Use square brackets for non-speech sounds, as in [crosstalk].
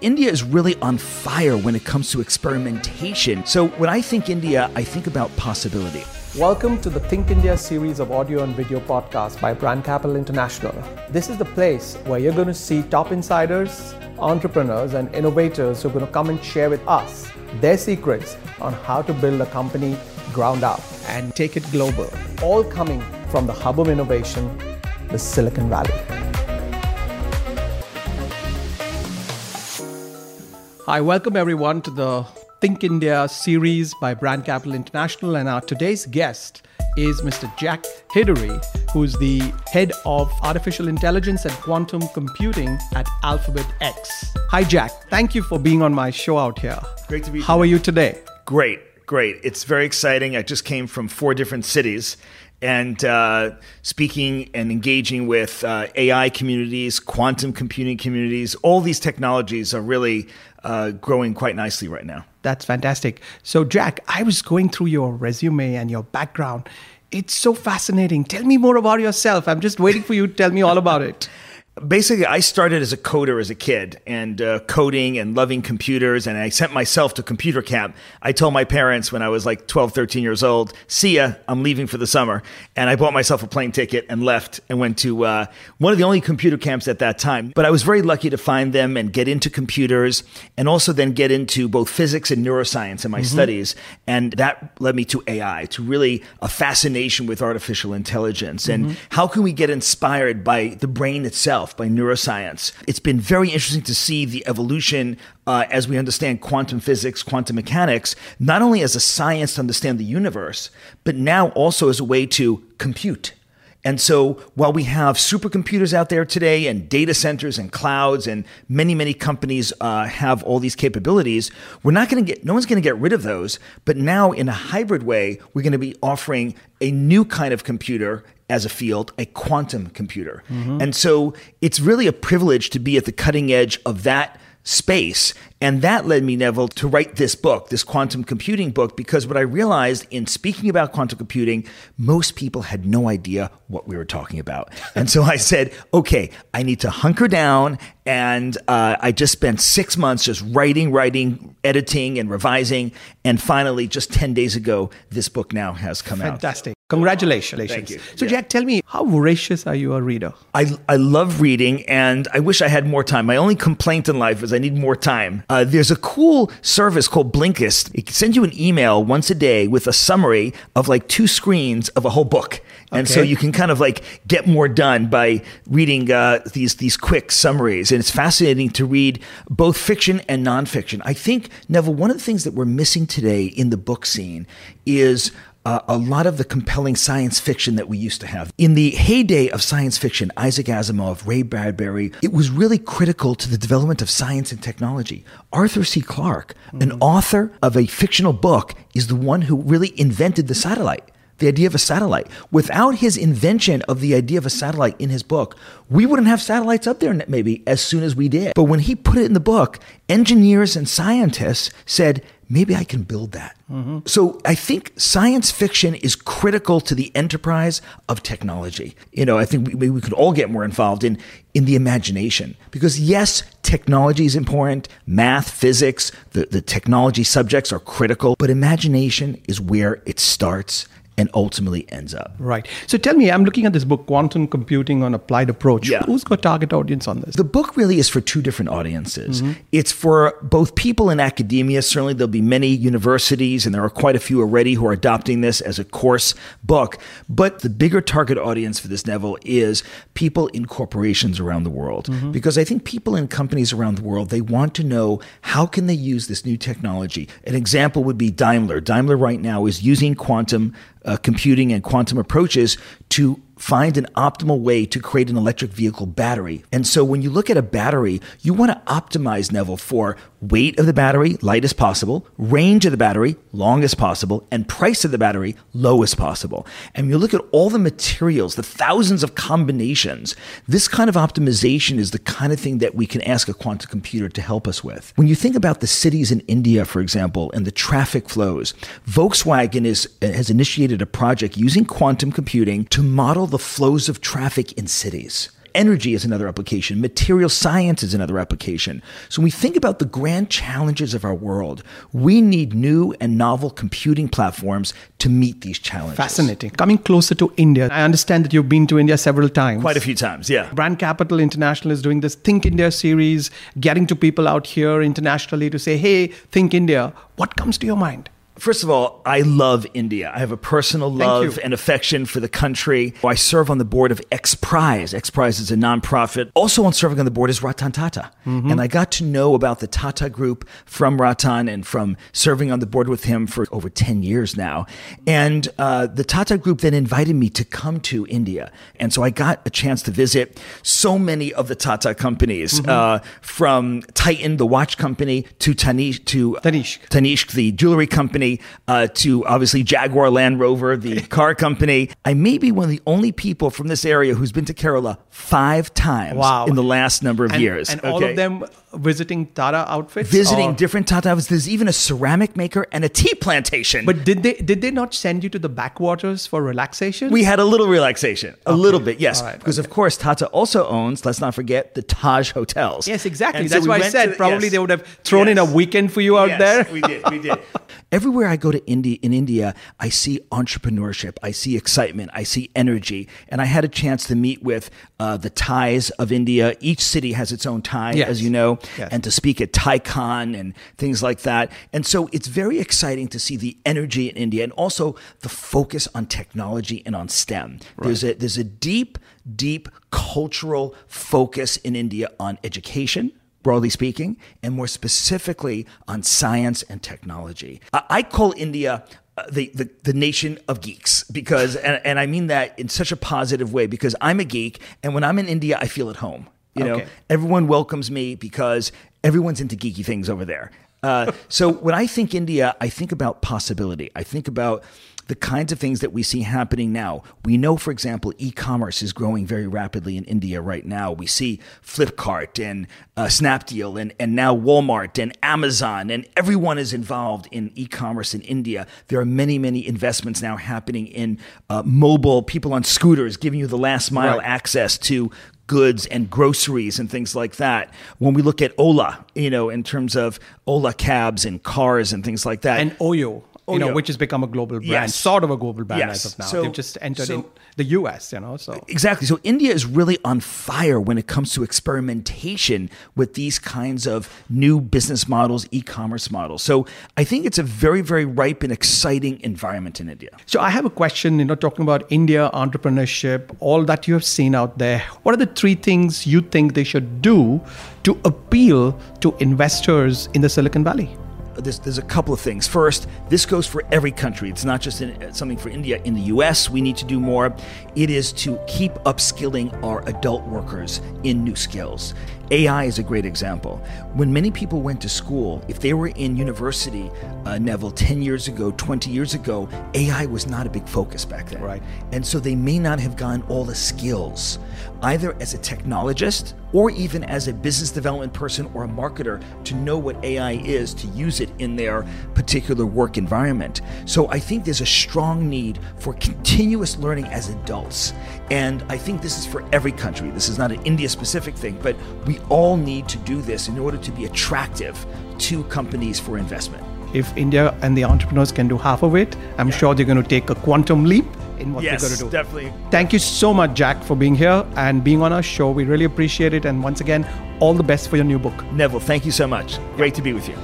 India is really on fire when it comes to experimentation. So when I think India, I think about possibility. Welcome to the Think India series of audio and video podcasts by Brand Capital International. This is the place where you're going to see top insiders, entrepreneurs, and innovators who are going to come and share with us their secrets on how to build a company ground up and take it global, all coming from the hub of innovation, the Silicon Valley. Hi, welcome everyone to the Think India series by Brand Capital International. And our today's guest is Mr. Jack Hidary, who's the head of artificial intelligence and quantum computing at Alphabet X. Hi, Jack. Thank you for being on my show out here. Great to be here. How here. are you today? Great, great. It's very exciting. I just came from four different cities and uh, speaking and engaging with uh, AI communities, quantum computing communities. All these technologies are really uh, growing quite nicely right now. That's fantastic. So, Jack, I was going through your resume and your background. It's so fascinating. Tell me more about yourself. I'm just waiting for you to tell me all about it. [laughs] Basically, I started as a coder as a kid and uh, coding and loving computers. And I sent myself to computer camp. I told my parents when I was like 12, 13 years old, see ya, I'm leaving for the summer. And I bought myself a plane ticket and left and went to uh, one of the only computer camps at that time. But I was very lucky to find them and get into computers and also then get into both physics and neuroscience in my studies. And that led me to AI, to really a fascination with artificial intelligence. And how can we get inspired by the brain itself, by neuroscience? It's been very interesting to see the evolution uh, as we understand quantum physics, quantum mechanics, not only as a science to understand the universe, but now also as a way to compute. And so while we have supercomputers out there today and data centers and clouds and many, many companies uh, have all these capabilities, we're not going to get, no one's going to get rid of those. But now in a hybrid way, we're going to be offering a new kind of computer as a field, a quantum computer. And so it's really a privilege to be at the cutting edge of that space. And that led me, Neville, to write this book, this quantum computing book, because what I realized in speaking about quantum computing, most people had no idea what we were talking about. [laughs] And so I said, okay, I need to hunker down. And uh, I just spent six months just writing, writing, editing, and revising. And finally, just 10 days ago, this book now has come out. Fantastic. Congratulations. Thank you. So, Yeah. Jack, tell me, how voracious are you a reader? I, I love reading and I wish I had more time. My only complaint in life is I need more time. Uh, there's a cool service called Blinkist. It sends you an email once a day with a summary of like two screens of a whole book. And so you can kind of like get more done by reading uh, these these quick summaries. And it's fascinating to read both fiction and nonfiction. I think Neville, one of the things that we're missing today in the book scene is uh, a lot of the compelling science fiction that we used to have. In the heyday of science fiction, Isaac Asimov, Ray Bradbury, it was really critical to the development of science and technology. Arthur C. Clarke, an author of a fictional book, is the one who really invented the satellite the idea of a satellite. Without his invention of the idea of a satellite in his book, we wouldn't have satellites up there maybe as soon as we did. But when he put it in the book, engineers and scientists said, maybe I can build that. Mm-hmm. So I think science fiction is critical to the enterprise of technology. You know, I think we, we could all get more involved in in the imagination because yes, technology is important. Math, physics, the, the technology subjects are critical, but imagination is where it starts and ultimately ends up. Right. So, tell me, I'm looking at this book, Quantum Computing: An Applied Approach. Yeah. Who's got target audience on this? The book really is for two different audiences. It's for both people in academia. Certainly, there'll be many universities, and there are quite a few already who are adopting this as a course book. But the bigger target audience for this, Neville, is people in corporations around the world. Because I think people in companies around the world, they want to know how can they use this new technology. An example would be Daimler. Daimler right now is using quantum uh, Uh, computing and quantum approaches to find an optimal way to create an electric vehicle battery. And so when you look at a battery, you want to optimize Neville for weight of the battery, light as possible, range of the battery, long as possible, and price of the battery, low as possible. And you look at all the materials, the thousands of combinations, this kind of optimization is the kind of thing that we can ask a quantum computer to help us with. When you think about the cities in India, for example, and the traffic flows, Volkswagen is, has initiated a project using quantum computing to model the flows of traffic in cities. Energy is another application. Material science is another application. So when we think about the grand challenges of our world, we need new and novel computing platforms to meet these challenges. Fascinating. Coming closer to India, I understand that you've been to India several times. Quite a few times, yeah. Brand Capital International is doing this Think India series, getting to people out here internationally to say, hey, think India. What comes to your mind? First of all, I love India. I have a personal love and affection for the country. I serve on the board of X Prize. X Prize is a nonprofit. Also on serving on the board is Ratan Tata. Mm-hmm. And I got to know about the Tata Group from Ratan and from serving on the board with him for over 10 years now. And uh, the Tata Group then invited me to come to India. And so I got a chance to visit so many of the Tata companies, mm-hmm. uh, from Titan, the watch company, to Tanish, to Tanishq, Tanishq the jewelry company uh, to obviously Jaguar Land Rover, the [laughs] car company. I may be one of the only people from this area who's been to Kerala five times wow. in the last number of and, years. And okay. all of them visiting Tata outfits? Visiting or? different Tata outfits. There's even a ceramic maker and a tea plantation. But did they did they not send you to the backwaters for relaxation? We had a little relaxation, a okay. little bit, yes. Right, because okay. of course Tata also owns. Let's not forget the Taj hotels. Yes, exactly. And That's so why I said probably yes. they would have thrown yes. in a weekend for you out yes, there. we did. We did. [laughs] Everywhere I go to India in India, I see entrepreneurship, I see excitement, I see energy, and I had a chance to meet with uh, the TiEs of India. Each city has its own TiE, yes. as you know, yes. and to speak at TiEcon and things like that. And so it's very exciting to see the energy in India and also the focus on technology and on STEM. Right. There's a there's a deep, deep cultural focus in India on education broadly speaking, and more specifically on science and technology. I call India uh, the, the, the nation of geeks because, and, and I mean that in such a positive way because I'm a geek, and when I'm in India, I feel at home. You know, everyone welcomes me because everyone's into geeky things over there. Uh, so when I think India, I think about possibility. I think about the kinds of things that we see happening now. We know, for example, e commerce is growing very rapidly in India right now. We see Flipkart and uh, Snapdeal and, and now Walmart and Amazon, and everyone is involved in e commerce in India. There are many, many investments now happening in uh, mobile, people on scooters giving you the last mile right. access to goods and groceries and things like that. When we look at Ola, you know, in terms of Ola cabs and cars and things like that. And Oyo you know, which has become a global brand, yes. sort of a global brand yes. as of now. So, They've just entered so, in the US, you know. So exactly. So India is really on fire when it comes to experimentation with these kinds of new business models, e-commerce models. So I think it's a very, very ripe and exciting environment in India. So I have a question. You know, talking about India entrepreneurship, all that you have seen out there. What are the three things you think they should do to appeal to investors in the Silicon Valley? There's, there's a couple of things. First, this goes for every country. It's not just in, something for India. In the US, we need to do more. It is to keep upskilling our adult workers in new skills. AI is a great example. When many people went to school, if they were in university, uh, Neville, 10 years ago, 20 years ago, AI was not a big focus back then. Right. And so they may not have gotten all the skills, either as a technologist or even as a business development person or a marketer, to know what AI is, to use it in their particular work environment. So I think there's a strong need for continuous learning as adults. And I think this is for every country. This is not an India specific thing, but we all need to do this in order to be attractive to companies for investment. If India and the entrepreneurs can do half of it, I'm yeah. sure they're going to take a quantum leap in what yes, they're going to do. definitely. Thank you so much, Jack, for being here and being on our show. We really appreciate it. And once again, all the best for your new book. Neville, thank you so much. Great to be with you.